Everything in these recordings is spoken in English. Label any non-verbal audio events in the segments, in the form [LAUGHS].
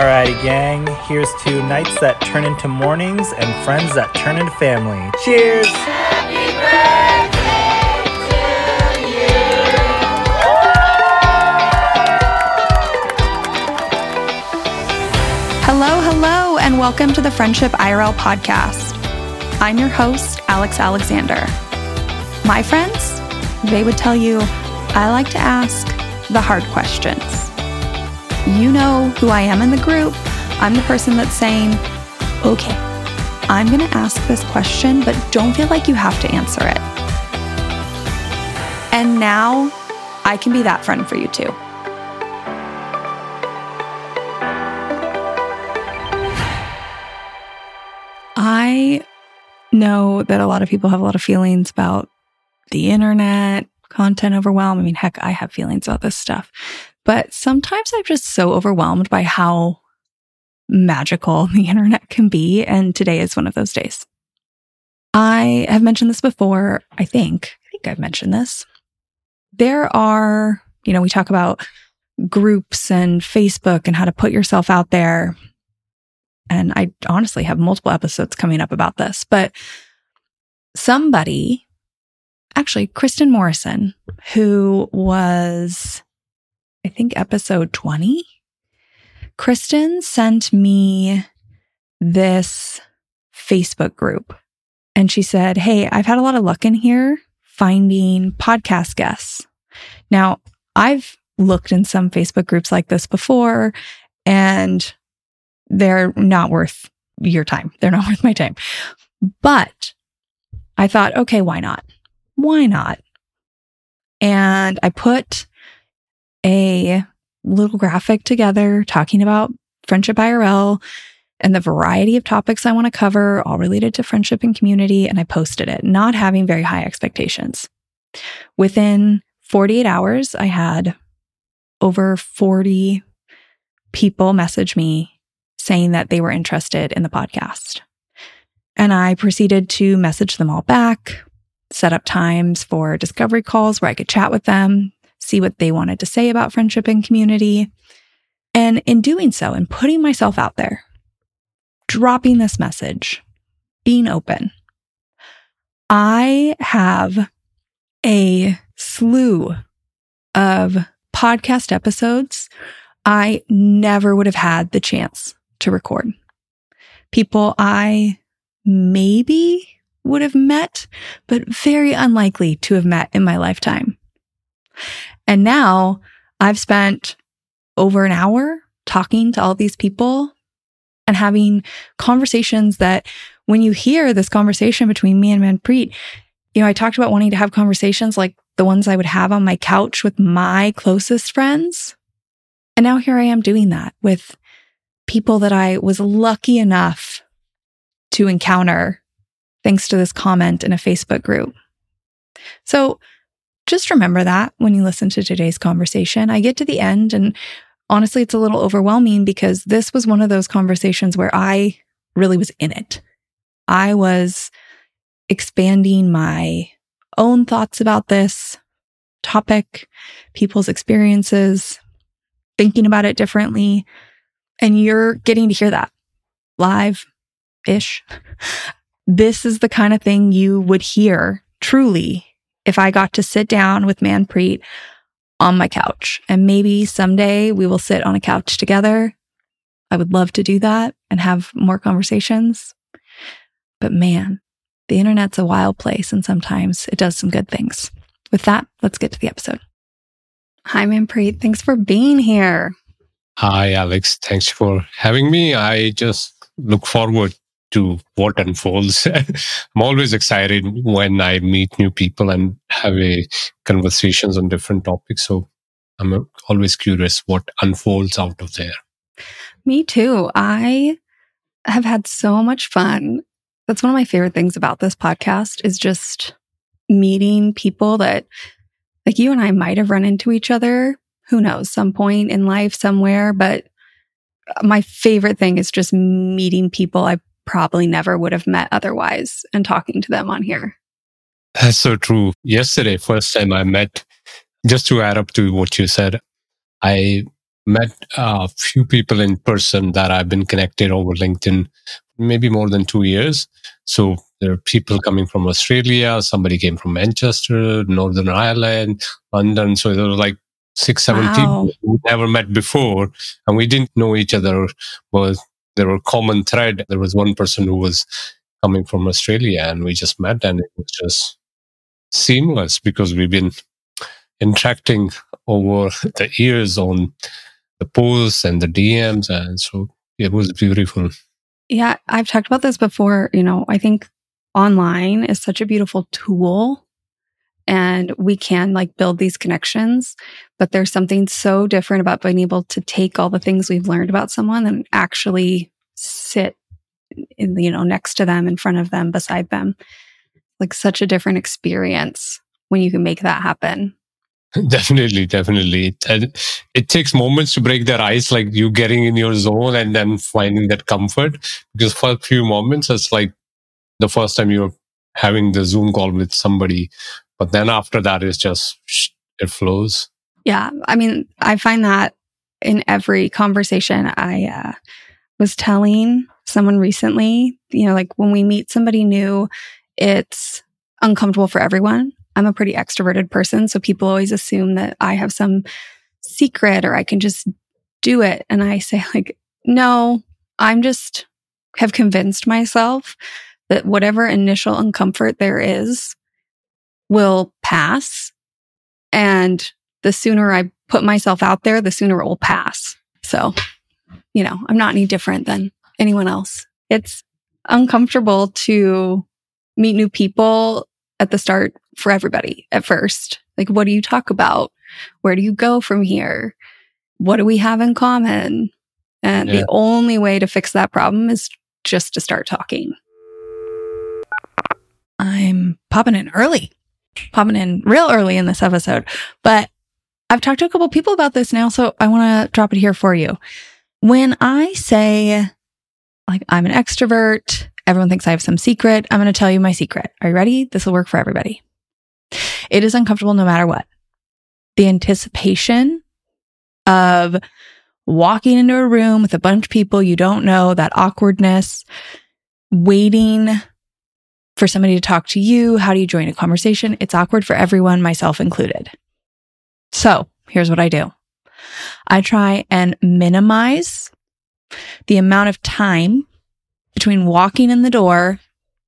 Alrighty, gang. Here's to nights that turn into mornings and friends that turn into family. Cheers! Happy birthday. Hello, hello, and welcome to the Friendship IRL podcast. I'm your host, Alex Alexander. My friends, they would tell you I like to ask the hard questions. You know who I am in the group. I'm the person that's saying, okay, I'm going to ask this question, but don't feel like you have to answer it. And now I can be that friend for you too. I know that a lot of people have a lot of feelings about the internet, content overwhelm. I mean, heck, I have feelings about this stuff. But sometimes I'm just so overwhelmed by how magical [LAUGHS] the internet can be. And today is one of those days. I have mentioned this before. I think, I think I've mentioned this. There are, you know, we talk about groups and Facebook and how to put yourself out there. And I honestly have multiple episodes coming up about this, but somebody, actually, Kristen Morrison, who was, I think, episode 20, Kristen sent me this Facebook group and she said, Hey, I've had a lot of luck in here finding podcast guests. Now, I've looked in some Facebook groups like this before and they're not worth your time. They're not [LAUGHS] worth my time. But I thought, okay, why not? Why not? And I put a little graphic together talking about friendship IRL and the variety of topics I want to cover, all related to friendship and community. And I posted it, not having very high expectations. Within 48 hours, I had over 40 people message me saying that they were interested in the podcast. And I proceeded to message them all back, set up times for discovery calls where I could chat with them, see what they wanted to say about friendship and community. And in doing so and putting myself out there, dropping this message, being open, I have a slew of podcast episodes I never would have had the chance to record. People I maybe would have met, but very unlikely to have met in my lifetime. And now I've spent over an hour talking to all these people and having conversations that when you hear this conversation between me and Manpreet, you know, I talked about wanting to have conversations like the ones I would have on my couch with my closest friends. And now here I am doing that with people that I was lucky enough to encounter thanks to this comment in a Facebook group. So just remember that when you listen to today's conversation. I get to the end and honestly, it's a little overwhelming because this was one of those conversations where I really was in it. I was expanding my own thoughts about this topic, people's experiences, thinking about it differently. And you're getting to hear that live ish. [LAUGHS] This is the kind of thing you would hear truly if I got to sit down with Manpreet on my couch. And maybe someday we will sit on a couch together. I would love to do that and have more conversations. But man, the internet's a wild place and sometimes it does some good things. With that, let's get to the episode. Hi, Manpreet. Thanks for being here. Hi, Alex. Thanks for having me. I just look forward to what unfolds. [LAUGHS] I'm always excited when I meet new people and have a conversations on different topics. So I'm always curious what unfolds out of there. Me too. I have had so much fun. That's one of my favorite things about this podcast is just meeting people that like you and I might have run into each other. Who knows, some point in life somewhere, but my favorite thing is just meeting people I probably never would have met otherwise and talking to them on here. That's so true. Yesterday, first time I met, just to add up to what you said, I met a few people in person that I've been connected over LinkedIn, maybe more than two years. So there are people coming from Australia. Somebody came from Manchester, Northern Ireland, London. So there were like six, seven Wow. people who never met before, and we didn't know each other. But there were common thread. There was one person who was coming from Australia, and we just met, and it was just seamless because we've been interacting over [LAUGHS] the years on the posts and the DMs, and so it was beautiful. Yeah, I've talked about this before. You know, I think online is such a beautiful tool and we can like build these connections, but there's something so different about being able to take all the things we've learned about someone and actually sit in, you know, next to them, in front of them, beside them. Like such a different experience when you can make that happen. [LAUGHS] Definitely, definitely. It, it takes moments to break that ice, like you getting in your zone and then finding that comfort. Because for a few moments, it's like the first time you're having the Zoom call with somebody, but then after that, it's just it flows. Yeah. I mean, I find that in every conversation. I uh, was telling someone recently, you know, like when we meet somebody new, it's uncomfortable for everyone. I'm a pretty extroverted person. So people always assume that I have some secret or I can just do it. And I say, [LAUGHS] like, no, I'm just have convinced myself that whatever initial uncomfort there is will pass. And the sooner I put myself out there, the sooner it will pass. So, you know, I'm not any different than anyone else. It's uncomfortable to meet new people at the start for everybody at first. Like, what do you talk about? Where do you go from here? What do we have in common? And Yeah. the only way to fix that problem is just to start talking. I'm popping in early, popping in real early in this episode, but I've talked to a couple people about this now, so I want to drop it here for you. When I say, like, I'm an extrovert, everyone thinks I have some secret. I'm going to tell you my secret. Are you ready? This will work for everybody. It is uncomfortable no matter what. The anticipation of walking into a room with a bunch of people you don't know, that awkwardness, waiting for somebody to talk to you. How do you join a conversation? It's awkward for everyone, myself included. So here's what I do. I try and minimize the amount of time between walking in the door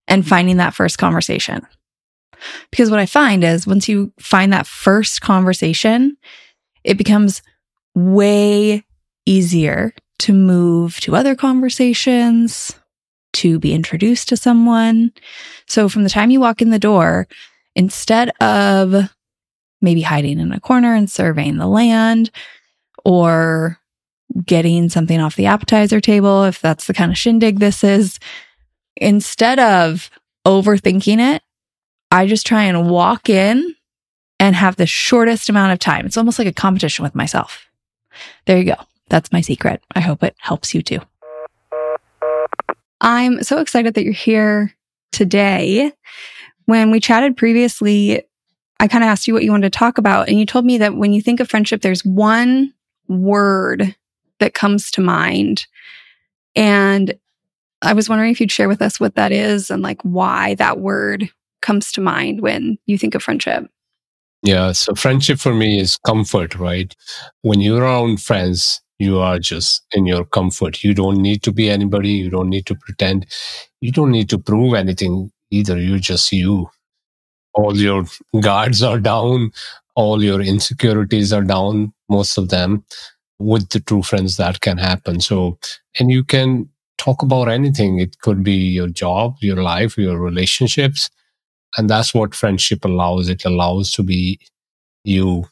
and finding that first conversation. Because what I find is once you find that first conversation, it becomes way easier to move to other conversations, to be introduced to someone. So from the time you walk in the door, instead of maybe hiding in a corner and surveying the land or getting something off the appetizer table, if that's the kind of shindig this is, instead of overthinking it, I just try and walk in and have the shortest amount of time. It's almost like a competition with myself. There you go. That's my secret. I hope it helps you too. I'm so excited that you're here today. When we chatted previously, I kind of asked you what you wanted to talk about, and you told me that when you think of friendship, there's one word that comes to mind. And I was wondering if you'd share with us what that is and like why that word comes to mind when you think of friendship. Yeah. So friendship for me is comfort, right? When you're around friends, you are just in your comfort. You don't need to be anybody. You don't need to pretend. You don't need to prove anything either. You're just you. All your guards are down. All your insecurities are down. Most of them with the true friends that can happen. So, and you can talk about anything. It could be your job, your life, your relationships and that's what friendship allows it allows to be you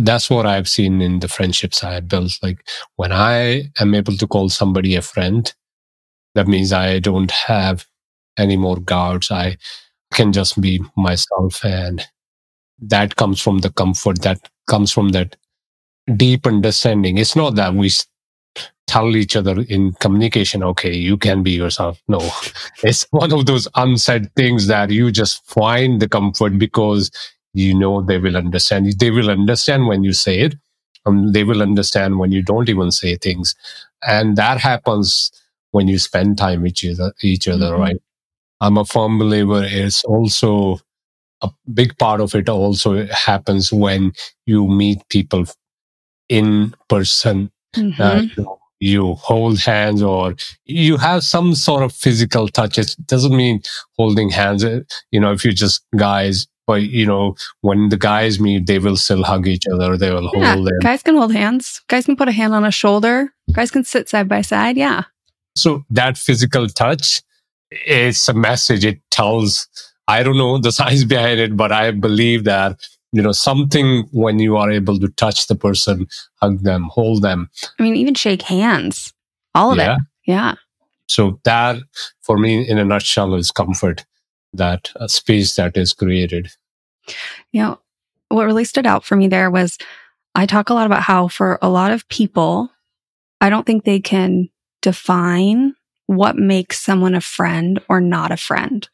that's what i've seen in the friendships i built. Like when i am able to call somebody a friend that means i don't have any more guards. I can just be myself and that comes from the comfort that comes from that deep understanding. It's not that we tell each other in communication, okay, you can be yourself. No, [LAUGHS] it's one of those unsaid things that you just find the comfort because you know they will understand. They will understand when you say it. Um, they will understand when you don't even say things. And that happens when you spend time with each other, each other Mhm. right? I'm a firm believer it's also a big part of it also happens when you meet people in person Mhm. uh, you, know, you hold hands or you have some sort of physical touch. It doesn't mean holding hands. uh, You know, if you're just guys, but you know, when the guys meet, they will still hug each other. They will yeah, hold them. guys can hold hands. Guys can put a hand on a shoulder. Guys can sit side by side. Yeah. So that physical touch is a message. It tells, I don't know the [LAUGHS] science behind it, but I believe that, you know, something when you are able to touch the person, hug them, hold them. I mean, even shake hands. All of yeah. it. Yeah. So that, for me, in a nutshell, is comfort. That uh, space that is created. You know, what really stood out for me there was I talk a lot about how for a lot of people, I don't think they can define what makes someone a friend or not a friend.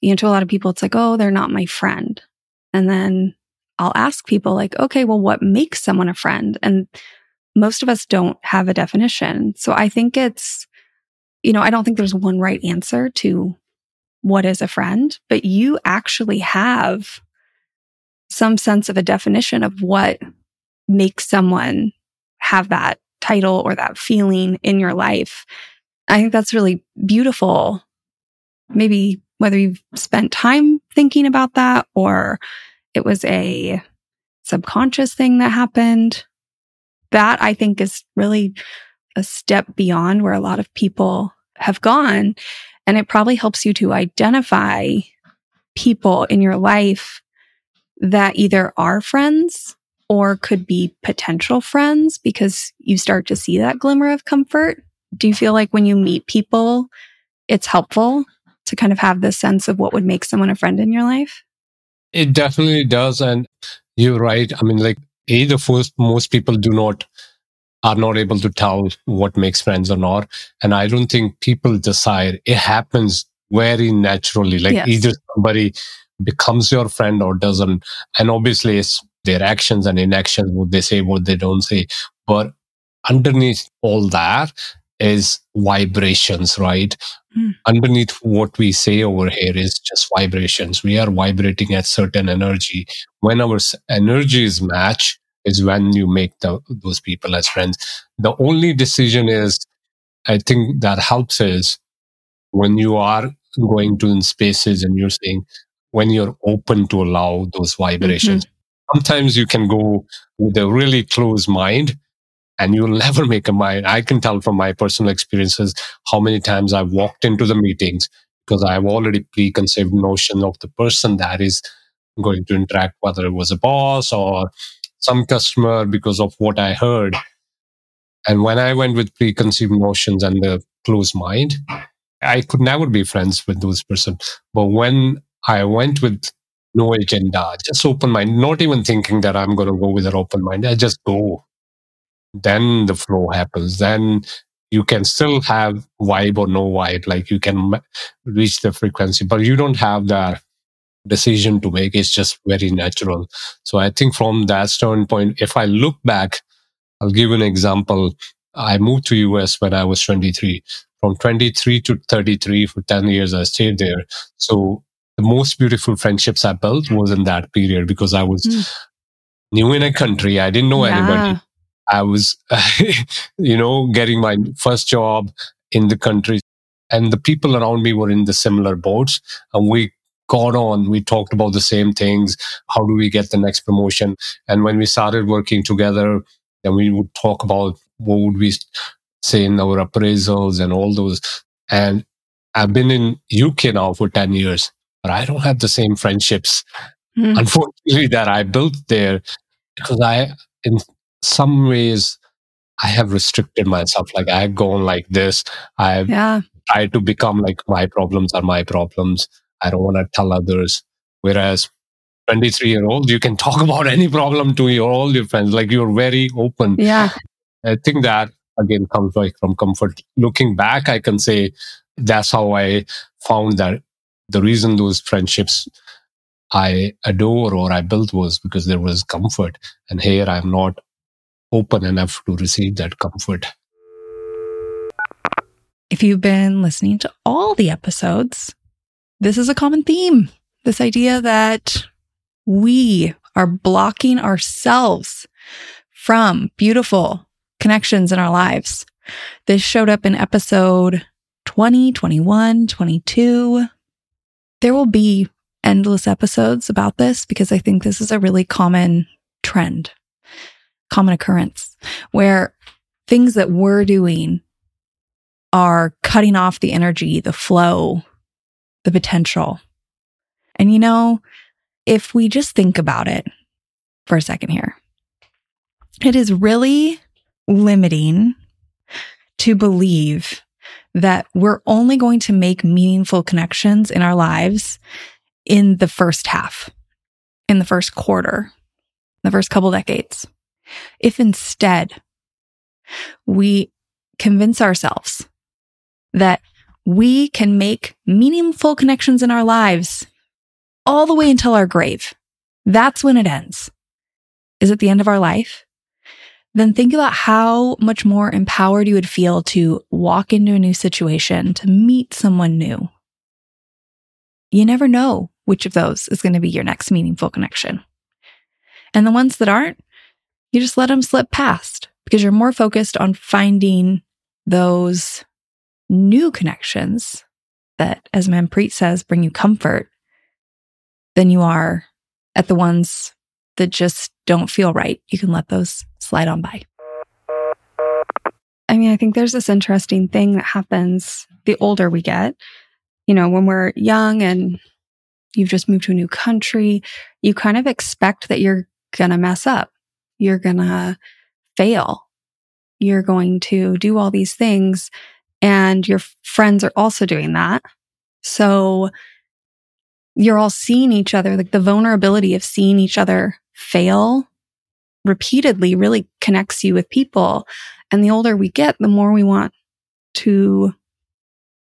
You know, to a lot of people, it's like, oh, they're not my friend. And then I'll ask people like, okay, well, what makes someone a friend? And most of us don't have a definition. So I think it's, you know, I don't think there's one right answer to what is a friend, but you actually have some sense of a definition of what makes someone have that title or that feeling in your life. I think that's really beautiful. Maybe whether you've spent time thinking about that or it was a subconscious thing that happened. That I think is really a step beyond where a lot of people have gone. And it probably helps you to identify people in your life that either are friends or could be potential friends because you start to see that glimmer of comfort. Do you feel like when you meet people, it's helpful to kind of have this sense of what would make someone a friend in your life? It definitely does. And you're right. I mean, like, A, the first, most people do not, are not able to tell what makes friends or not. And I don't think people decide. It happens very naturally. Like, Yes. either somebody becomes your friend or doesn't. And obviously, it's their actions and inactions, what they say, what they don't say. But underneath all that is vibrations, right? Mm. Underneath what we say over here is just vibrations. We are vibrating at certain energy. When our energies match, is when you make the, those people as friends. The only decision is, I think that helps is when you are going to in spaces and you're saying, when you're open to allow those vibrations. Mm-hmm. Sometimes you can go with a really closed mind and you'll [LAUGHS] never make a mind. I can tell from my personal experiences how many times I've walked into the meetings because I've already preconceived notion of the person that is going to interact, whether it was a boss or some customer because of what I heard. And when I went with preconceived notions and the closed mind, I could never be friends with those person. But when I went with no agenda, just open mind, not even thinking that I'm going to go with an open mind, I just go. Then the flow happens. Then you can still have vibe or no vibe, like you can reach the frequency, but you don't have that decision to make. It's just very natural. So I think from that standpoint, if I look back, I'll give an example. I moved to US when I was 23. From 23 to 33 for 10 years, I stayed there. So the most beautiful friendships I built was in that period because I was Mm. new in a country. I didn't know anybody. I was, [LAUGHS] you know, getting my first job in the country and the people around me were in the similar boats and we got on. We talked about the same things. How do we get the next promotion? And when we started working together, then we would talk about what would we say in our appraisals and all those. And I've been in UK now for 10 years, but I don't have the same friendships, Mm. unfortunately, that I built there because I, in some ways, I have restricted myself. Like I've gone like this. I've Yeah. tried to become like my problems are my problems. I don't want to tell others. Whereas 23 year old, you can [LAUGHS] talk about any problem to your all your friends. Like you're very open. Yeah. I think that again comes like from comfort. Looking back, I can say that's how I found that the reason those friendships I adore or I built was because there was comfort. And here I'm not open enough to receive that comfort. If you've been listening to all the episodes, this is a common theme. This idea that we are blocking ourselves from beautiful connections in our lives. This showed up in episode 20, 21, 22. There will be endless episodes about this because I think this is a really common trend, common occurrence where things that we're doing are cutting off the energy, the flow, the potential. And you know, if we just think about it for a second here, it is really limiting to believe that we're only going to make meaningful connections in our lives in the first half, in the first quarter, the first couple decades. If instead we convince ourselves that we can make meaningful connections in our lives all the way until our grave. That's when it ends. Is it the end of our life? Then think about how much more empowered you would feel to walk into a new situation, to meet someone new. You never know which of those is going to be your next meaningful connection. And the ones that aren't, you just let them slip past because you're more focused on finding those new connections that, as Manpreet says, bring you comfort than you are at the ones that just don't feel right. You can let those slide on by. I mean, I think there's this interesting thing that happens the older we get. You know, when we're young and you've just moved to a new country, you kind of expect that you're going to mess up. You're going to fail. You're going to do all these things and your friends are also doing that. So you're all seeing each other, like the vulnerability of seeing each other fail repeatedly really connects you with people. And the older we get, the more we want to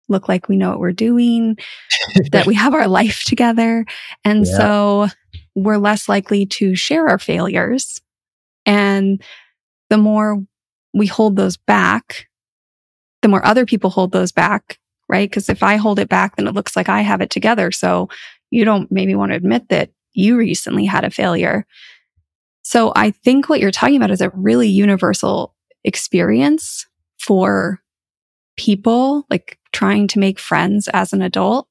look like we know what we're doing, [LAUGHS] that we have our life together. And yeah. so we're less likely to share our failures. And the more we hold those back, the more other people hold those back, right? Because if I hold it back, then it looks like I have it together. So you don't maybe want to admit that you recently had a failure. So I think what you're talking about is a really universal experience for people, like trying to make friends as an adult.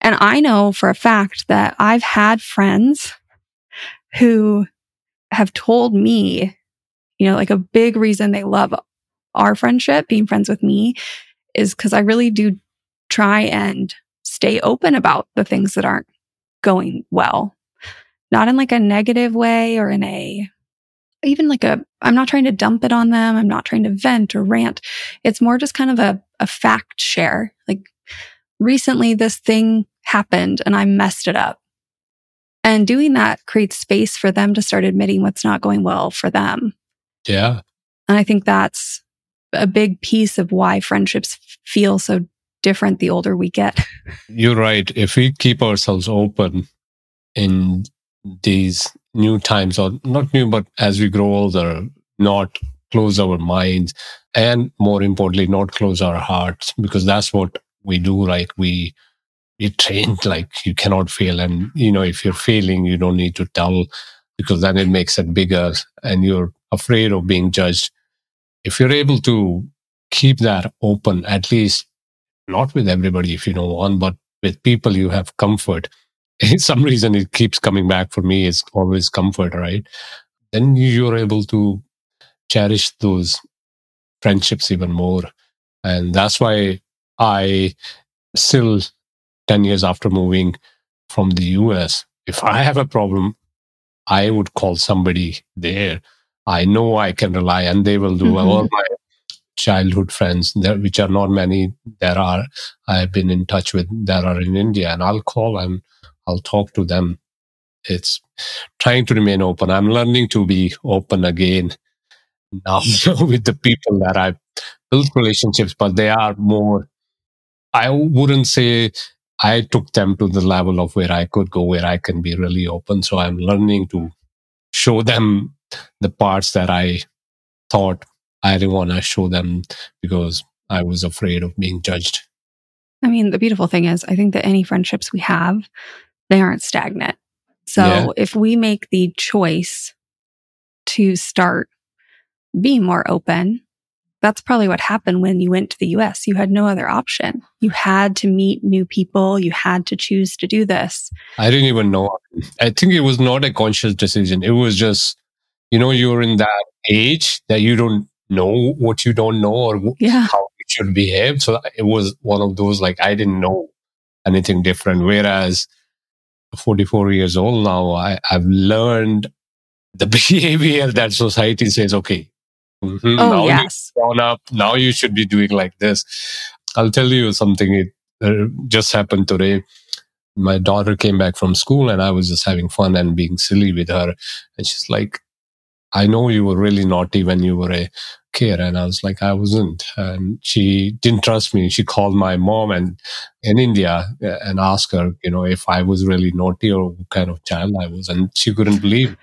And I know for a fact that I've had friends who have told me, you know, like a big reason they love our friendship, being friends with me, is because I really do try and stay open about the things that aren't going well. Not in like a negative way or in a, even like a, I'm not trying to dump it on them. I'm not trying to vent or rant. It's more just kind of a, a fact share. Like recently this thing happened and I messed it up. And doing that creates space for them to start admitting what's not going well for them. Yeah. And I think that's a big piece of why friendships feel so different the older we get. [LAUGHS] You're right. If we keep ourselves open in these new times, or not new, but as we grow older, not close our minds, and more importantly, not close our hearts, because that's what we do. Like we, we trained [LAUGHS] like you cannot fail, and you know if you're failing, you don't need to tell, because then it makes it bigger, and you're afraid of being judged if you're able to keep that open, at least not with everybody if you don't want, but with people you have comfort. [LAUGHS] In some reason, it keeps coming back for me. It's always comfort, right? Then you're able to cherish those friendships even more. And that's why I still, 10 years after moving from the US, if I have a problem, I would call somebody there I know I can rely and they will do. Mm-hmm. All my childhood friends, there, which are not many, there are, I've been in touch with, that are in India, and I'll call and I'll talk to them. It's trying to remain open. I'm learning to be open again now [LAUGHS] with the people that I've built relationships, but they are more, I wouldn't say I took them to the level of where I could go, where I can be really open. So I'm learning to show them the parts that I thought I didn't want to show them because I was afraid of being judged. I mean, the beautiful thing is, I think that any friendships we have, they aren't stagnant. So yeah. if we make the choice to start being more open, that's probably what happened when you went to the US. You had no other option. You had to meet new people. You had to choose to do this. I didn't even know. I think it was not a conscious decision. It was just, you know, you're in that age that you don't know what you don't know or yeah. how you should behave. So it was one of those like, I didn't know anything different. Whereas 44 years old now, I, I've learned the [LAUGHS] behavior that society says, okay, mm-hmm, oh, now yes. You've grown up, now you should be doing like this. I'll tell you something. It uh, just happened today. My daughter came back from school and I was just having fun and being silly with her. And she's like, I know you were really naughty when you were a kid. And I was like, I wasn't. And she didn't trust me. She called my mom and in India uh, and asked her, you know, if I was really naughty or what kind of child I was. And she couldn't believe.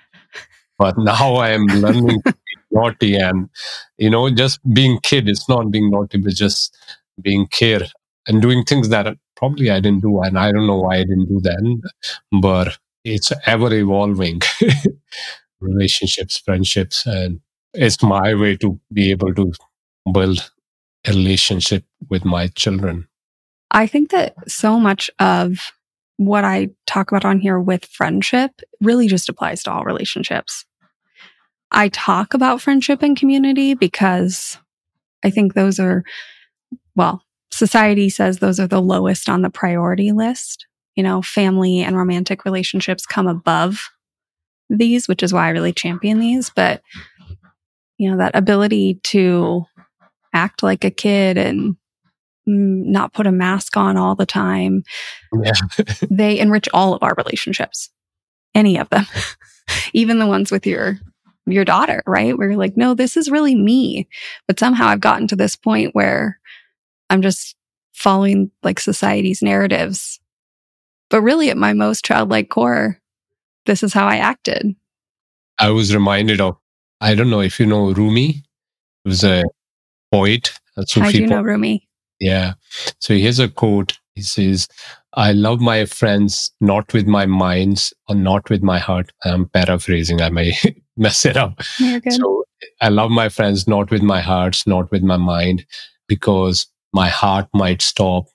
But [LAUGHS] now I am learning to be naughty and, you know, just being kid. It's not being naughty, but just being kid and doing things that probably I didn't do. And I don't know why I didn't do then, but it's ever evolving. [LAUGHS] relationships, friendships, and it's my way to be able to build a relationship with my children. I think that so much of what I talk about on here with friendship really just applies to all relationships. I talk about friendship and community because I think those are, well, society says those are the lowest on the priority list. You know, family and romantic relationships come above these, which is why I really champion these. But, you know, that ability to act like a kid and mm, not put a mask on all the time, yeah. [LAUGHS] they enrich all of our relationships, any of them, [LAUGHS] even the ones with your your daughter, right? Where you're like, no, this is really me. But somehow I've gotten to this point where I'm just following like society's narratives. But really at my most childlike core, this is how I acted. I was reminded of, I don't know if you know Rumi. He was a poet. A I do you know Rumi. Yeah. So here's a quote. He says, I love my friends not with my minds or not with my heart. I'm paraphrasing. I may [LAUGHS] mess it up. So I love my friends not with my hearts, not with my mind, because my heart might stop,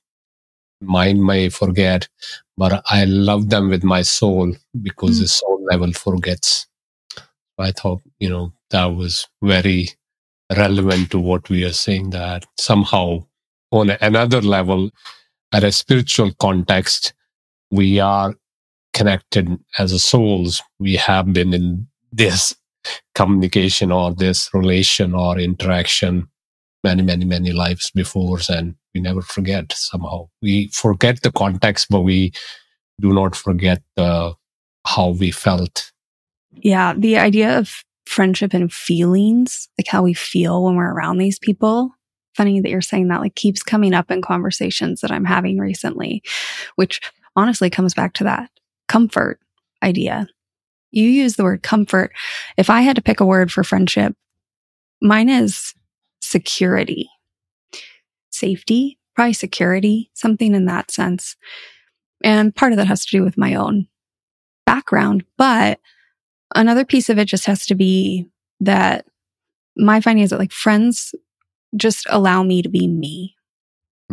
mind may forget, but I love them with my soul because mm. the soul never forgets. I thought, you know, that was very relevant to what we are saying that somehow on another level, at a spiritual context, we are connected as a souls. We have been in this communication or this relation or interaction many, many, many lives before. And we never forget somehow. We forget the context, but we do not forget the, how we felt. Yeah. The idea of friendship and feelings, like how we feel when we're around these people. Funny that you're saying that, like keeps coming up in conversations that I'm having recently, which honestly comes back to that comfort idea. You use the word comfort. If I had to pick a word for friendship, mine is security safety, probably security, something in that sense. And part of that has to do with my own background. But another piece of it just has to be that my finding is that like friends just allow me to be me.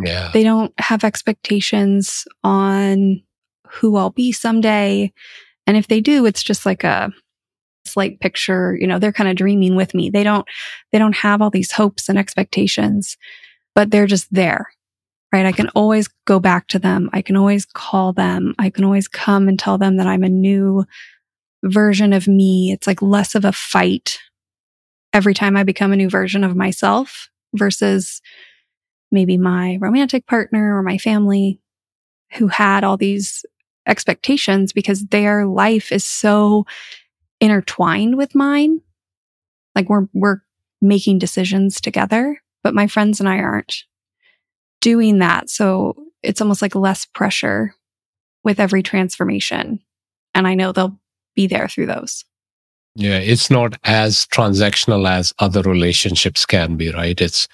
Yeah. They don't have expectations on who I'll be someday. And if they do, it's just like a slight picture, you know, they're kind of dreaming with me. They don't, they don't have all these hopes and expectations but they're just there, right? I can mm-hmm. always go back to them. I can always call them. I can always come and tell them that I'm a new version of me. It's like less of a fight every time I become a new version of myself versus maybe my romantic partner or my family who had all these expectations because their life is so intertwined with mine. Like we're, we're making decisions together but my friends and I aren't doing that. So it's almost like less pressure with every transformation. And I know they'll be there through those. Yeah, it's not as transactional as other relationships can be, right? It's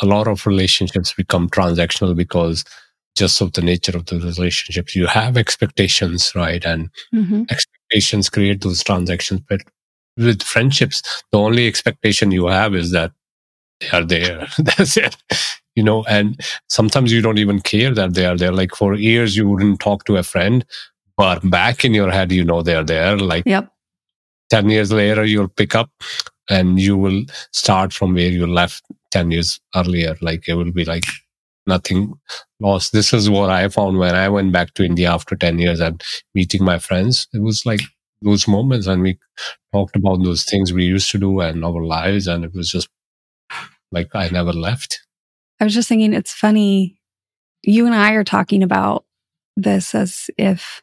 a lot of relationships become transactional because just of the nature of the relationships. You have expectations, right? And mm-hmm. expectations create those transactions. But with friendships, the only expectation you have is that they are there. [LAUGHS] That's it. You know, and sometimes you don't even care that they are there. Like for years, you wouldn't talk to a friend, but back in your head, you know they're there. Like yep. 10 years later, you'll pick up and you will start from where you left 10 years earlier. Like it will be like nothing lost. This is what I found when I went back to India after 10 years and meeting my friends. It was like those moments and we talked about those things we used to do and our lives. And it was just like I never left. I was just thinking, it's funny. You and I are talking about this as if,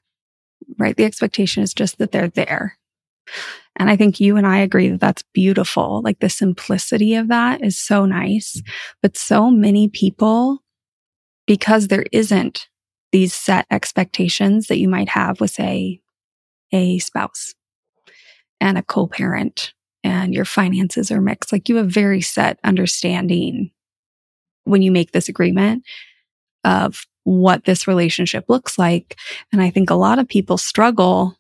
right, the expectation is just that they're there. And I think you and I agree that that's beautiful. Like the simplicity of that is so nice. Mm-hmm. But so many people, because there isn't these set expectations that you might have with, say, a spouse and a co parent and your finances are mixed. Like you have very set understanding when you make this agreement of what this relationship looks like. And I think a lot of people struggle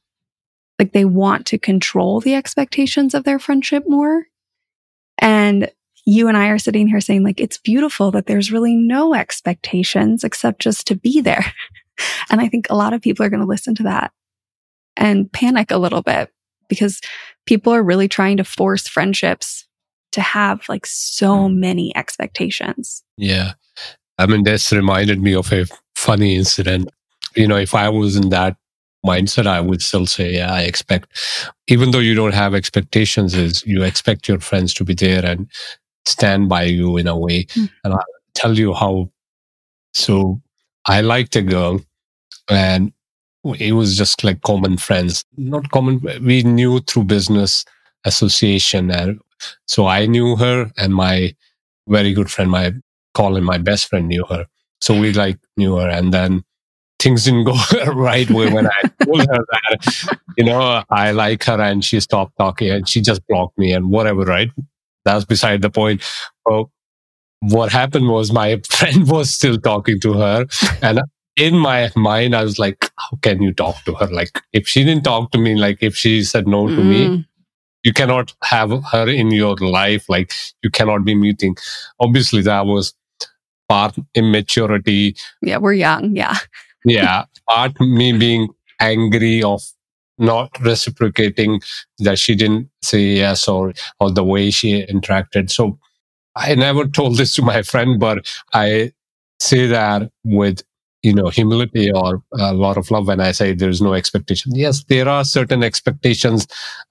like they want to control the expectations of their friendship more. And you and I are sitting here saying like, it's beautiful that there's really no expectations except just to be there. [LAUGHS] and I think a lot of people are going to listen to that and panic a little bit because people are really trying to force friendships to have like so hmm. many expectations. Yeah. I mean, this reminded me of a funny incident. You know, if I was in that mindset, I would still say, yeah, I expect, even though you don't have expectations, is you expect your friends to be there and stand by you in a way. Mm. And I'll tell you how. So I liked a girl and it was just like common friends, not common. We knew through business association. And so I knew her and my very good friend, my Colin, my best friend knew her. So we like knew her. And then things didn't go [LAUGHS] right way when I told her that, you know, I like her and she stopped talking and she just blocked me and whatever, right? That's beside the point. Well, what happened was my [LAUGHS] friend was still talking to her and in my mind, I was like, how can you talk to her? Like, if she didn't talk to me, like, if she said no mm-hmm. to me, mm. you cannot have her in your life. Like, you cannot be meeting. Obviously, that was part immaturity. Yeah, we're young. Yeah. [LAUGHS] yeah. Part me being angry of not reciprocating that she didn't say yes or, or the way she interacted. So I never [LAUGHS] told this to my friend, but I say that with you know humility or a lot of love when i say there's no expectation yes there are certain expectations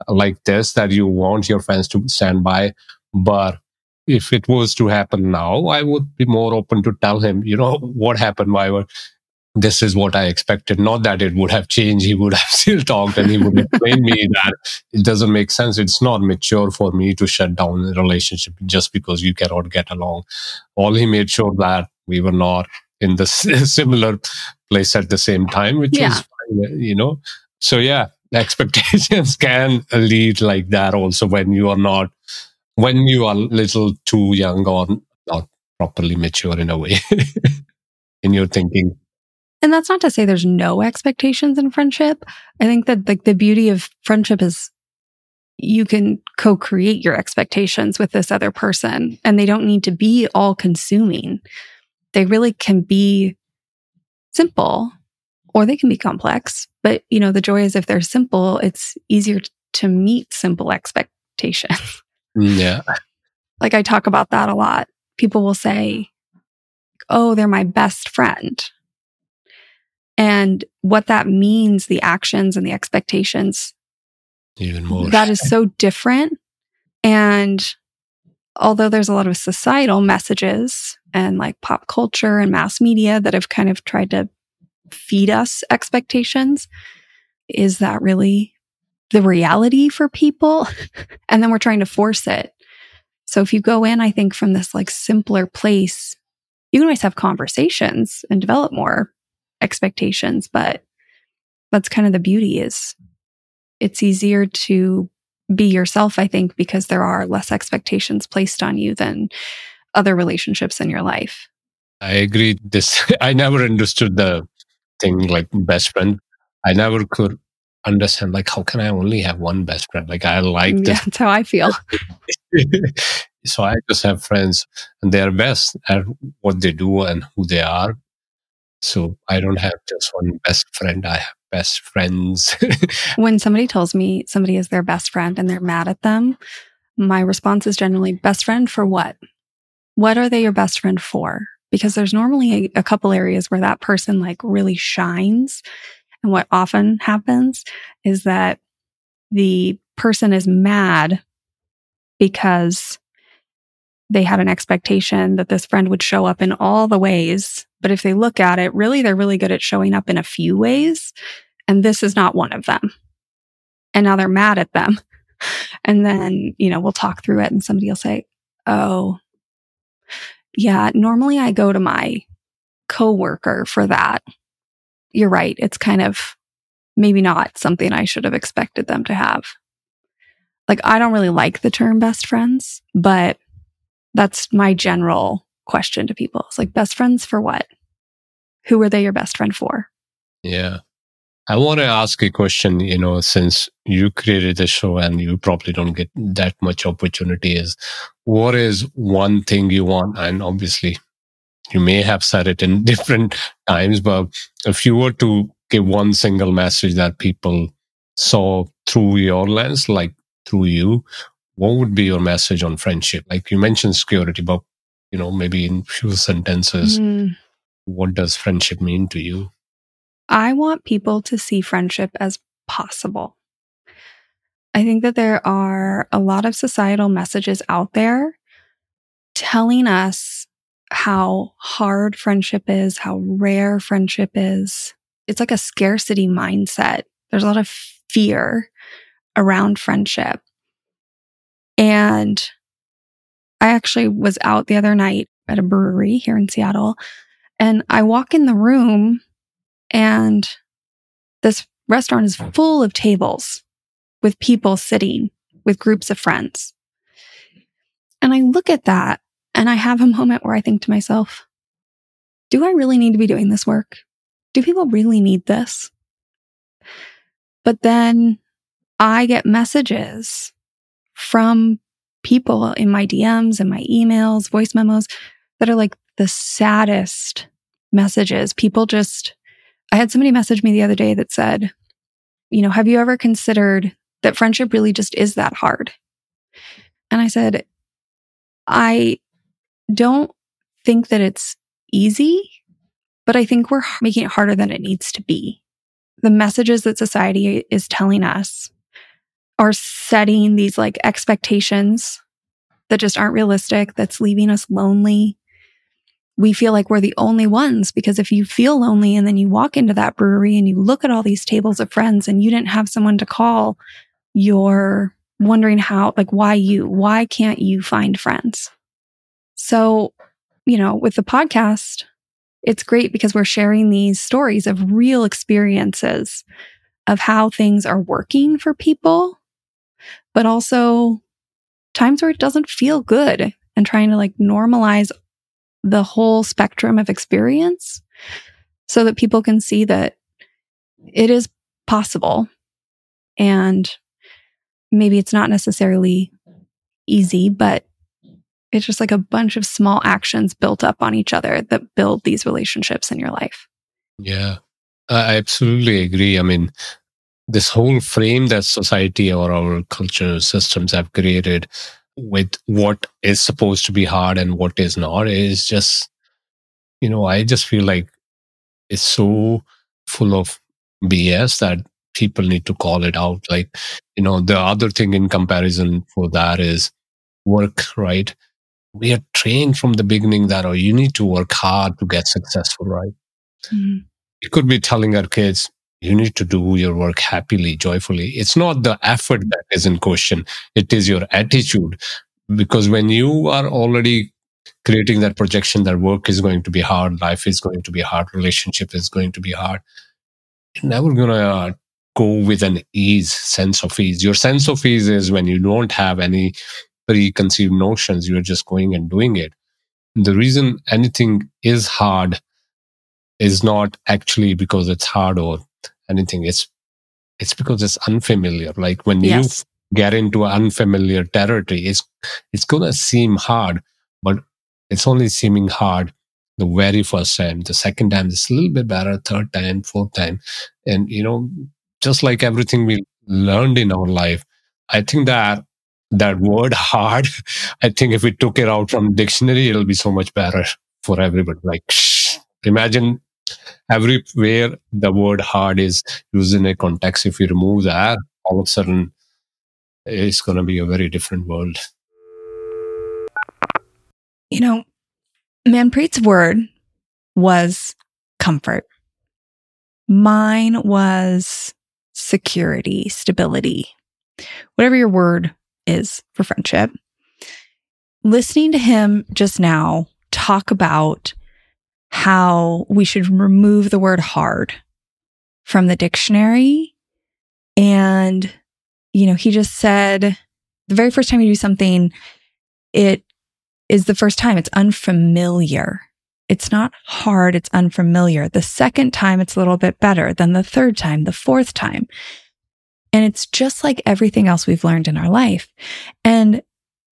like this that you want your friends to stand by but if it was to happen now i would be more open to tell him you know what happened why were this is what I expected. Not that it would have changed. He would have [LAUGHS] still talked and he would explain me that it doesn't make sense. It's not mature for me to shut down a relationship just because you cannot get along. All he made sure that we were not in the [LAUGHS] similar place at the same time, which yeah. is fine, uh, you know. So yeah, [LAUGHS] expectations can lead like that also when you are not when you are little too young or not properly mature in a way [LAUGHS] in your thinking. And that's not to say there's no expectations in friendship. I think that like the beauty of friendship is you can co-create your expectations with this other person and they don't need to be all consuming they really can be simple or they can be complex. But, you know, the joy is if they're simple, it's easier to meet simple expectations. [LAUGHS] Mm, yeah. like I talk about that a lot. People will say, Oh, they're my best friend. And what that means, the actions and the expectations, even more. That is so different. And although there's a lot of societal messages and like pop culture and mass media that have kind of tried to feed us expectations. Is that really the reality for people? [LAUGHS] and then we're trying to force it. So if you go in, I think from this like simpler place, you can always have conversations and develop more expectations, but that's kind of the beauty is it's easier to be yourself, I think, because there are less expectations placed on you than other relationships in your life. I agree. This, [LAUGHS] I never understood the thing like best friend. I never could understand like how can I only have one best friend? Like I like mm, this. That's how I feel. [LAUGHS] so I just have friends and they are best at what they do and who they are. So I don't have just one best friend. I have best friends. [LAUGHS] when somebody tells me somebody is their best friend and they're mad at them, my response is generally best friend for what? What are they your best friend for? Because there's normally a, a couple areas where that person like really shines. And what often happens is that the person is mad because they had an expectation that this friend would show up in all the ways. But if they look at it, really, they're really good at showing up in a few ways. And this is not one of them. And now they're mad at them. [LAUGHS] And then, you know, we'll talk through it and somebody will say, Oh, yeah, normally I go to my coworker for that. You're right. It's kind of maybe not something I should have expected them to have. Like, I don't really like the term best friends, but that's my general question to people. It's like best friends for what? Who are they your best friend for? Yeah. I want to ask a question, you know, since you created the show and you probably don't get that much opportunity is what is one thing you want? And obviously you may have said it in [LAUGHS] different times, but if you were to give one single message that people saw through your lens, like through you, what would be your message on friendship? Like you mentioned security, but you know, maybe in few sentences, mm. what does friendship mean to you? I want people to see friendship as possible. I think that there are a lot of societal messages out there telling us how hard friendship is, how rare friendship is. It's like a scarcity mindset. There's a lot of fear around friendship. And I actually was out the other night at a brewery here in Seattle and I walk in the room and this restaurant is full of tables with people sitting with groups of friends. And I look at that and I have a moment where I think to myself, do I really need to be doing this work? Do people really need this? But then I get messages from people in my DMs and my emails, voice memos that are like the saddest messages. People just I had somebody message me the other day that said, you know, have you ever considered that friendship really just is that hard? And I said, I don't think that it's easy, but I think we're making it harder than it needs to be. The messages that society is telling us are setting these like expectations that just aren't realistic, that's leaving us lonely, we feel like we're the only ones because if you feel lonely and then you walk into that brewery and you look at all these tables of friends and you didn't have someone to call, you're wondering how, like, why you? Why can't you find friends? So, you know, with the podcast, it's great because we're sharing these stories of real experiences of how things are working for people, but also times where it doesn't feel good and trying to like normalize the whole spectrum of experience so that people can see that it is possible. And maybe it's not necessarily easy, but it's just like a bunch of small actions built up on each other that build these relationships in your life. Yeah, I absolutely agree. I mean, this whole frame that society or our culture systems have created with what is supposed to be hard and what is not is just you know i just feel like it's so full of bs that people need to call it out. Like you know the other thing in comparison for that is work right? We are trained from the beginning that oh you need to work hard to get successful right? Mm-hmm. you could be telling our kids you need to do your work happily, joyfully. It's not the effort that is in question. It is your attitude. Because when you are already creating that projection that work is going to be hard, life is going to be hard, relationship is going to be hard. You're never going to uh, go with an ease, sense of ease. Your sense of ease is when you don't have any preconceived notions, you're just going and doing it. The reason anything is hard is not actually because it's hard or anything. It's it's because it's unfamiliar. Like when yes. you get into unfamiliar territory, it's it's gonna seem hard, but it's only seeming hard the very first time. The second time it's a little bit better, third time, fourth time. And you know, just like everything we learned in our life, I think that that word hard, [LAUGHS] I think if we took it out from dictionary, it'll be so much better for everybody. Like shh, imagine everywhere the word hard is used in a context. If you remove that, all of a sudden it's going to be a very different world. You know, Manpreet's word was comfort. Mine was security, stability, whatever your word is for friendship. Listening to him just now talk about how we should remove the word hard from the dictionary. And, you know, he just said the very first time you do something, it is the first time it's unfamiliar. It's not hard. It's unfamiliar. The second time, it's a little bit better than the third time, the fourth time. And it's just like everything else we've learned in our life. And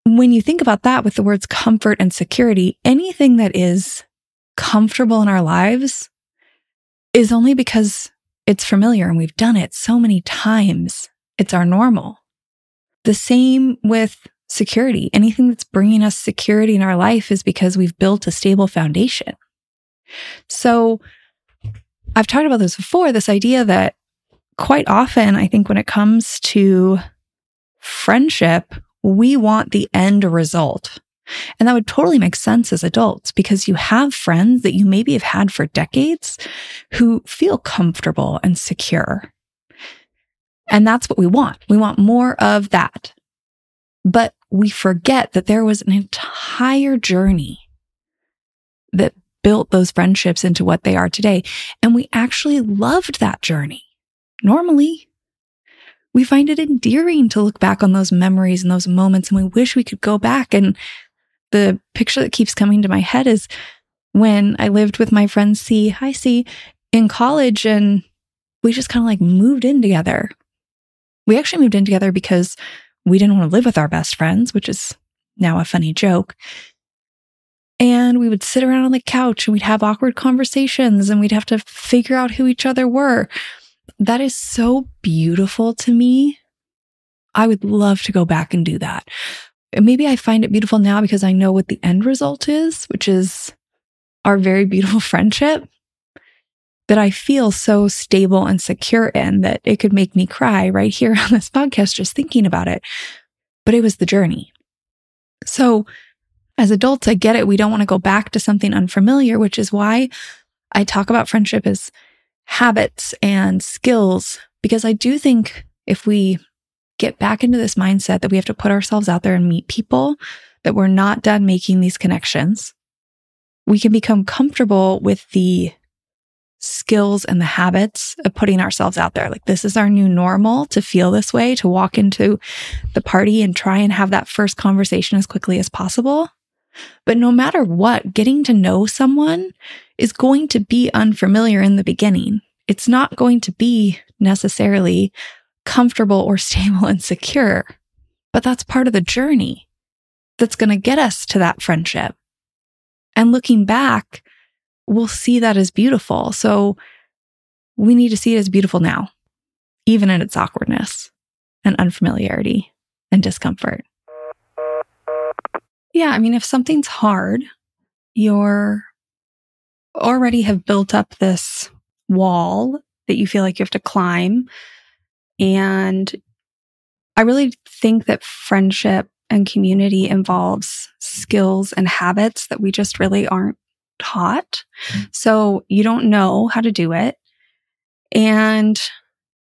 when you think about that with the words comfort and security, anything that is comfortable in our lives is only because it's familiar and we've done it so many times. It's our normal. The same with security. Anything that's bringing us security in our life is because we've built a stable foundation. So I've talked about this before this idea that quite often, I think when it comes to friendship, we want the end result. And that would totally make sense as adults because you have friends that you maybe have had for decades who feel comfortable and secure. And that's what we want. We want more of that. But we forget that there was an entire journey that built those friendships into what they are today. And we actually loved that journey. Normally, we find it endearing to look back on those memories and those moments, and we wish we could go back and the picture that keeps coming to my head is when I lived with my friend C, hi C, in college and we just kind of like moved in together. We actually moved in together because we didn't want to live with our best friends, which is now a funny joke. And we would sit around on the couch and we'd have awkward conversations and we'd have to figure out who each other were. That is so beautiful to me. I would love to go back and do that maybe I find it beautiful now because I know what the end result is, which is our very beautiful [LAUGHS] friendship that I feel so stable and secure in that it could make me cry right here [LAUGHS] on this podcast just thinking about it. But it was the journey. So as adults, I get it. We don't want to go back to something unfamiliar, which is why I talk about friendship as habits and skills, because I do think if we get back into this mindset that we have to put ourselves out there and meet people, that we're not done making these connections. We can become comfortable with the skills and the habits of putting ourselves out there. Like this is our new normal to feel this way, to walk into the party and try and have that first conversation as quickly as possible. But no matter what, getting to know someone is going to be unfamiliar in the beginning. It's not going to be necessarily comfortable or [LAUGHS] stable and secure. But that's part of the journey that's going to get us to that friendship. And looking back, we'll see that as beautiful. So we need to see it as beautiful now, even in its awkwardness and unfamiliarity and discomfort. Yeah, I mean, if something's hard, you're already have built up this wall that you feel like you have to climb and I really think that friendship and community involves skills and habits that we just really aren't taught. Mm-hmm. So you don't know how to do it. And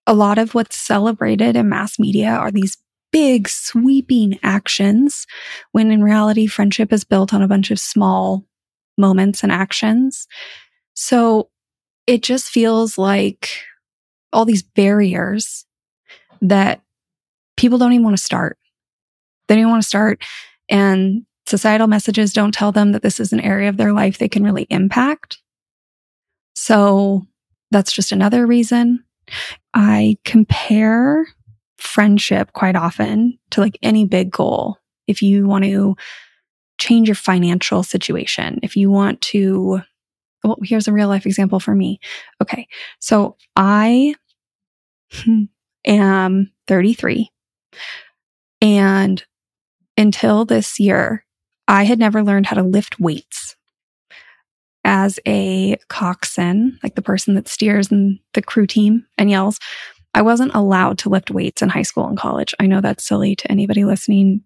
a lot of what's celebrated in mass media are these big sweeping actions when in reality, friendship is built on a bunch of small moments and actions. So it just feels like all these barriers that people don't even want to start. They don't want to start. And societal messages don't tell them that this is an area of their life they can really impact. So that's just another reason. I compare friendship quite often to like any big goal. If you want to change your financial situation, if you want to, well, here's a real life example for me. Okay. So I hmm, am 33 and until this year, I had never learned how to lift weights. As a coxswain, like the person that steers in the crew team and yells, I wasn't allowed to lift weights in high school and college. I know that's silly to anybody listening,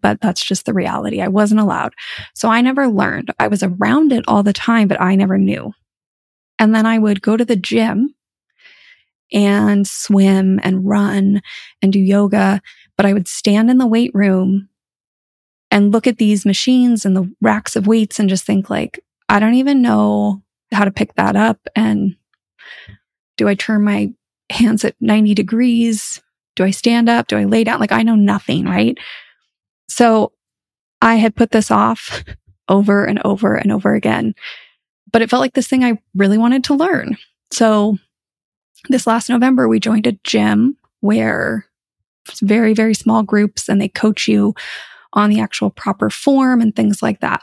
but that's just the reality. I wasn't allowed. So I never learned. I was around it all the time, but I never knew. And then I would go to the gym and swim and run and do yoga. But I would stand in the weight room and look at these machines and the racks of weights and just think like, I don't even know how to pick that up. And do I turn my hands at 90 degrees? Do I stand up? Do I lay down? Like I know nothing, right? So I had put this off [LAUGHS] over and over and over again, but it felt like this thing I really wanted to learn. So this last November, we joined a gym where it's very, very small groups and they coach you on the actual proper form and things like that.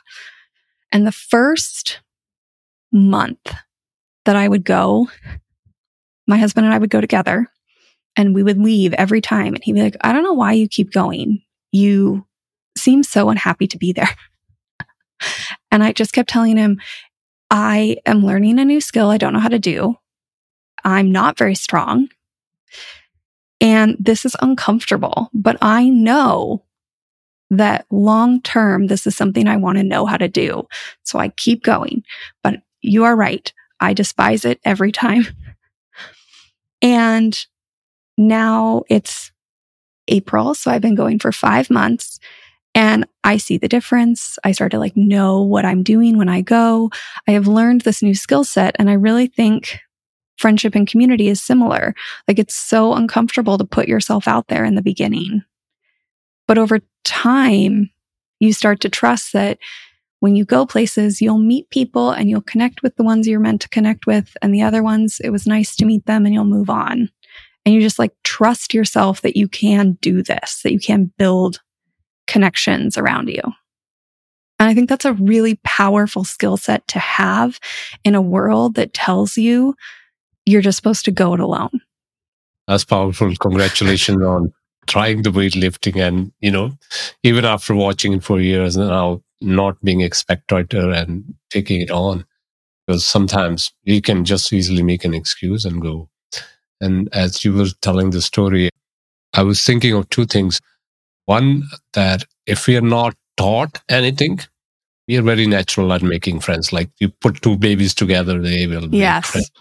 And the first month that I would go, my husband and I would go together and we would leave every time. And he'd be like, I don't know why you keep going. You seem so unhappy to be there. [LAUGHS] and I just kept telling him, I am learning a new skill I don't know how to do. I'm not very strong. And this is uncomfortable, but I know that long term, this is something I want to know how to do. So I keep going. But you are right. I despise it every time. [LAUGHS] And now it's April. So I've been going for five months and I see the difference. I start to like know what I'm doing when I go. I have learned this new skill set and I really think friendship and community is similar. Like it's so uncomfortable to put yourself out there in the beginning. But over time, you start to trust that when you go places, you'll meet people and you'll connect with the ones you're meant to connect with. And the other ones, it was nice to meet them and you'll move on. And you just like trust yourself that you can do this, that you can build connections around you. And I think that's a really powerful skill set to have in a world that tells you you're just supposed to go it alone. That's powerful. Congratulations [LAUGHS] on trying the weightlifting and you know even after watching it for years and now not being a spectator and taking it on. Because sometimes you can just easily make an excuse and go. And as you were telling the story i was thinking of two things. One that if we are not taught anything we are very natural at making friends. Like you put two babies together they will yes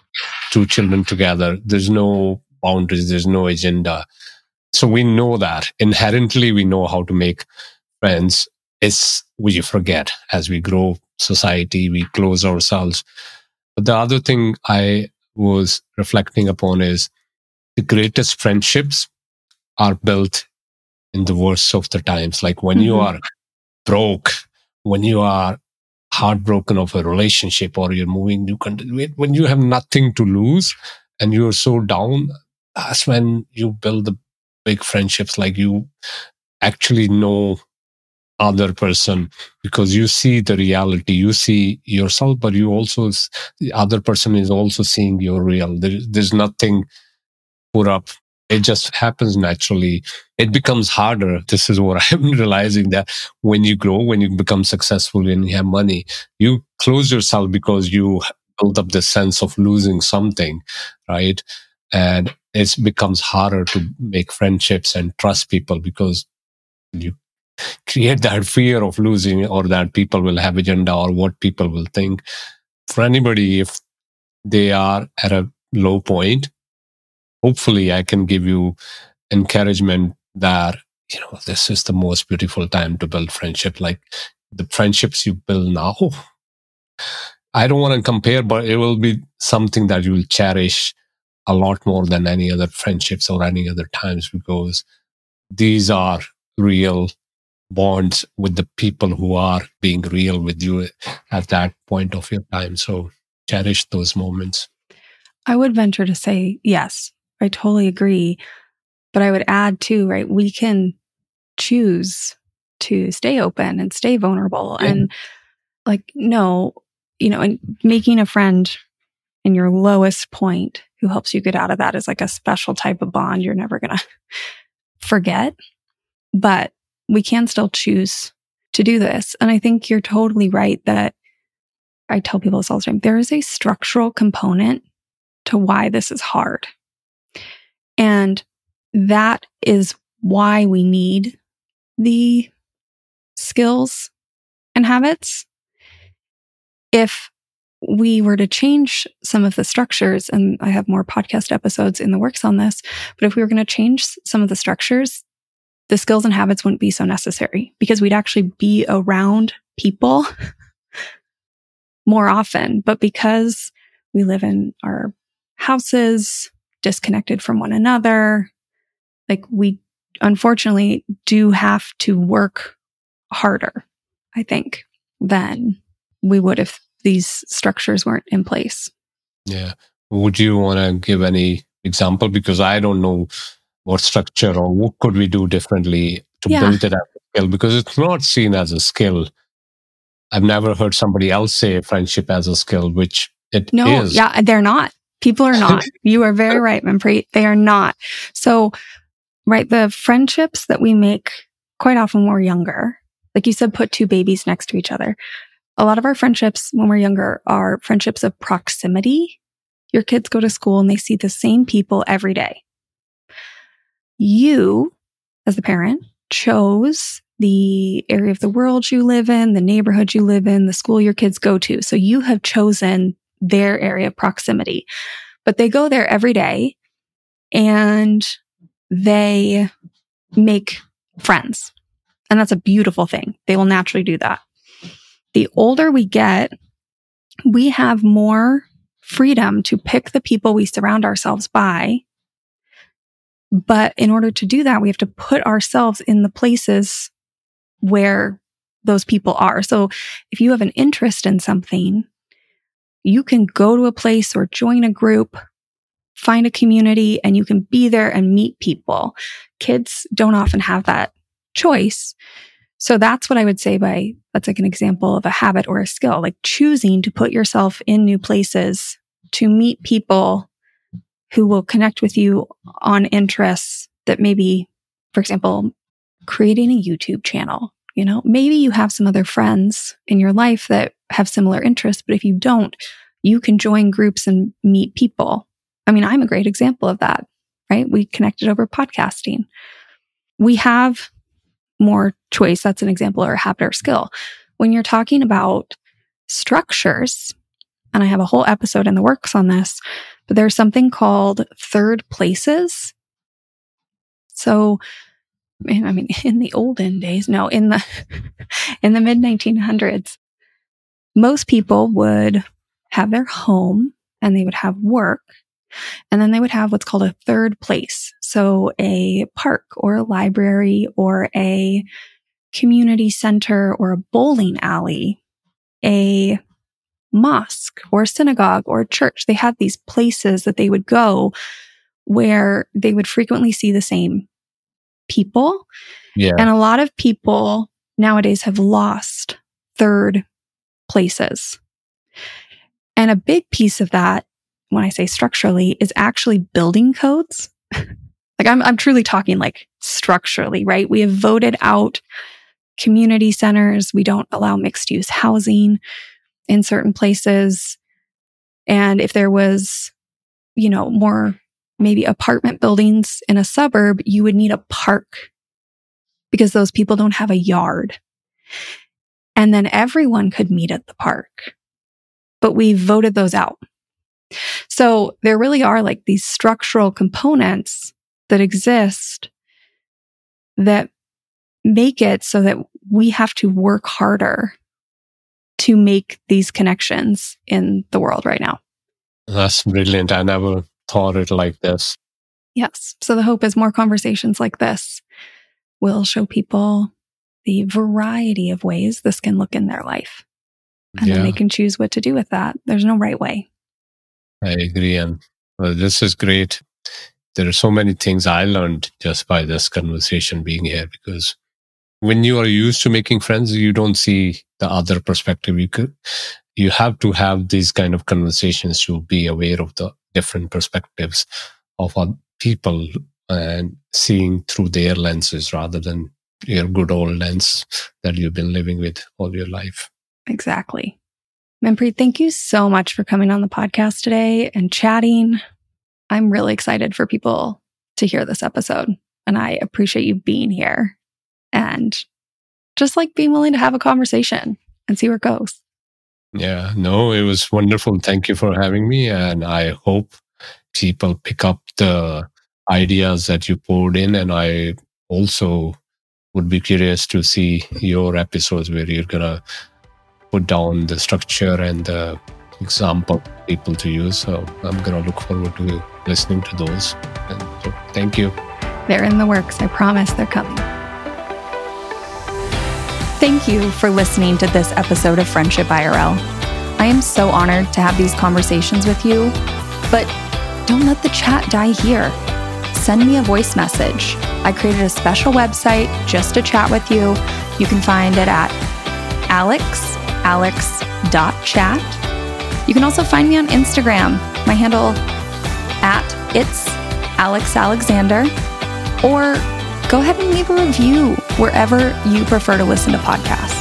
two children together there's no boundaries there's no agenda so we know that inherently we know how to make friends. It's we forget as we grow society, we close ourselves. But the other thing I was reflecting upon is the greatest friendships are built in the worst of the times. Like when mm-hmm. you are broke, when you are heartbroken of a relationship or you're moving new country, when you have nothing to lose and you're so down, that's when you build the big friendships. Like you actually know other person because you see the reality you see yourself but you also the other person is also seeing your real. There, there's nothing put up it just happens naturally. It becomes harder. This is what [LAUGHS] i'm realizing that when you grow when you become successful when you have money you close yourself because you build up the sense of losing something right? And it becomes harder to make friendships and trust people because you create [LAUGHS] that fear of losing or that people will have agenda or what people will think. For anybody if they are at a low point hopefully i can give you encouragement that you know, this is the most beautiful time to build friendship. Like the friendships you build now, I don't want to compare, but it will be something that you will cherish a lot more than any other friendships or any other times because these are real bonds with the people who are being real with you at that point of your time. So cherish those moments. I would venture to say yes. I totally agree. But I would add too, right? We can choose to stay open and stay vulnerable yeah. and like, no, you know, and making a friend in your lowest point who helps you get out of that is like a special type of bond you're never going [LAUGHS] to forget. But we can still choose to do this. And I think you're totally right that I tell people this all the time. There is a structural component to why this is hard. And that is why we need the skills and habits. If we were to change some of the structures, and I have more podcast episodes in the works on this, but if we were going to change some of the structures, the skills and habits wouldn't be so necessary because we'd actually be around people [LAUGHS] more often. But because we live in our houses, disconnected from one another, like we unfortunately do have to work harder, I think, than we would if these structures weren't in place. Yeah. Would you want to give any example? Because I don't know what structure or what could we do differently to yeah. build it as a skill because it's not seen as a skill. I've never heard somebody else say friendship as a skill, which it no, is. Yeah, they're not. People are not. you are very right, Manpreet. They are not. So, right, the friendships that we make quite often when we're younger, like you said, put two babies next to each other. A lot of our friendships when we're younger are friendships of proximity. Your kids go to school and they see the same people every day you, as the parent, chose the area of the world you live in, the neighborhood you live in, the school your kids go to. So you have chosen their area of proximity, but they go there every day and they make friends. And that's a beautiful thing. They will naturally do that. The older we get, we have more freedom to pick the people we surround ourselves by but in order to do that, we have to put ourselves in the places where those people are. So if you have an interest in something, you can go to a place or join a group, find a community, and you can be there and meet people. Kids don't often have that choice. So that's what I would say by that's like an example of a habit or a skill, like choosing to put yourself in new places to meet people who will connect with you on interests that maybe, for example, creating a YouTube channel. You know, maybe you have some other friends in your life that have similar interests, but if you don't, you can join groups and meet people. I mean, I'm a great example of that, right? We connected over podcasting. We have more choice. That's an example or a habit or skill. When you're talking about structures, and I have a whole episode in the works on this, but there's something called third places. So, I mean, [LAUGHS] in the olden days, no, in the, [LAUGHS] in the mid 1900s, most people would have their home and they would have work and then they would have what's called a third place. So a park or a library or a community center or a bowling alley, a mosque or synagogue or a church. They had these places that they would go where they would frequently see the same people. Yeah. And a lot of people nowadays have lost third places. And a big piece of that, when I say structurally, is actually building codes. [LAUGHS] like I'm, I'm truly talking like structurally, right? We have voted out community centers. We don't allow mixed use housing in certain places. And if there was, you know, more maybe apartment buildings in a suburb, you would need a park because those people don't have a yard. And then everyone could meet at the park. But we voted those out. So there really are like these structural components that exist that make it so that we have to work harder to make these connections in the world right now. That's brilliant. And I never thought it like this. Yes. So the hope is more conversations like this will show people the variety of ways this can look in their life. And yeah. then they can choose what to do with that. There's no right way. I agree. And well, this is great. There are so many things I learned just by this conversation being here because when you are used to making friends, you don't see the other perspective. You could, you have to have these kind of conversations to be aware of the different perspectives of other people and seeing through their lenses rather than your good old lens that you've been living with all your life. Exactly. Manpreet, thank you so much for coming on the podcast today and chatting. I'm really excited for people to hear this episode, and I appreciate you being here and just like being willing to have a conversation and see where it goes. Yeah, no, it was wonderful. Thank you for having me. And I hope people pick up the ideas that you poured in. And I also would be curious to see your episodes where you're going to put down the structure and the example people to use. So I'm going to look forward to listening to those. And so thank you. They're in the works. I promise they're coming. Thank you for listening to this episode of Friendship IRL. I am so honored to have these conversations with you, but don't let the chat die here. Send me a voice message. I created a special website just to chat with you. You can find it at alexalex.chat. You can also find me on Instagram. My handle at it's Alex Alexander or go ahead and leave a review wherever you prefer to listen to podcasts.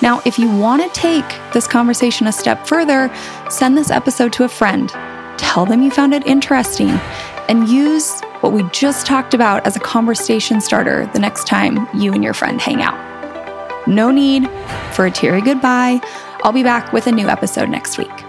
Now, if you want to take this conversation a step further, send this episode to a friend. Tell them you found it interesting and use what we just talked about as a conversation starter the next time you and your friend hang out. No need for a teary goodbye. I'll be back with a new episode next week.